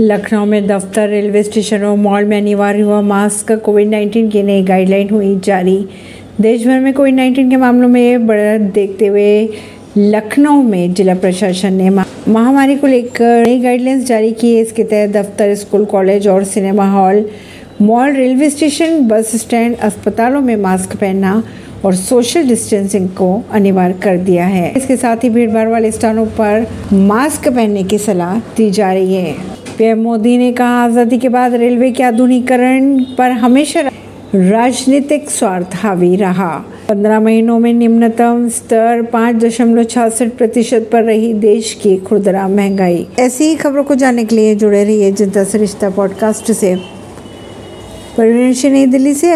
लखनऊ में दफ्तर, railway station, mall में अनिवार्य हुआ मास्क। कोविड 19 की नई गाइडलाइन हुई जारी। देश भर में कोविड 19 के मामलों में बढ़त देखते हुए लखनऊ में जिला प्रशासन ने महामारी को लेकर नई गाइडलाइंस जारी की है। इसके तहत दफ्तर, स्कूल, कॉलेज और cinema hall, mall, railway station, bus stand, अस्पतालों में मास्क पहनना और सोशल डिस्टेंसिंग को अनिवार्य कर दिया है। इसके साथ ही भीड़ भाड़ वाले स्थानों पर मास्क पहनने की सलाह दी जा रही है। पीएम मोदी ने कहा, आज़ादी के बाद रेलवे के आधुनिकरण पर हमेशा राजनीतिक स्वार्थ हावी रहा। पंद्रह महीनों में निम्नतम स्तर पाँच दशमलव छियासठ प्रतिशत पर रही देश की खुदरा महँगाई। ऐसी ही खबरों को जानने के लिए जुड़े रहिए जनता सरिश्ता पॉडकास्ट से। परवीन नई दिल्ली से।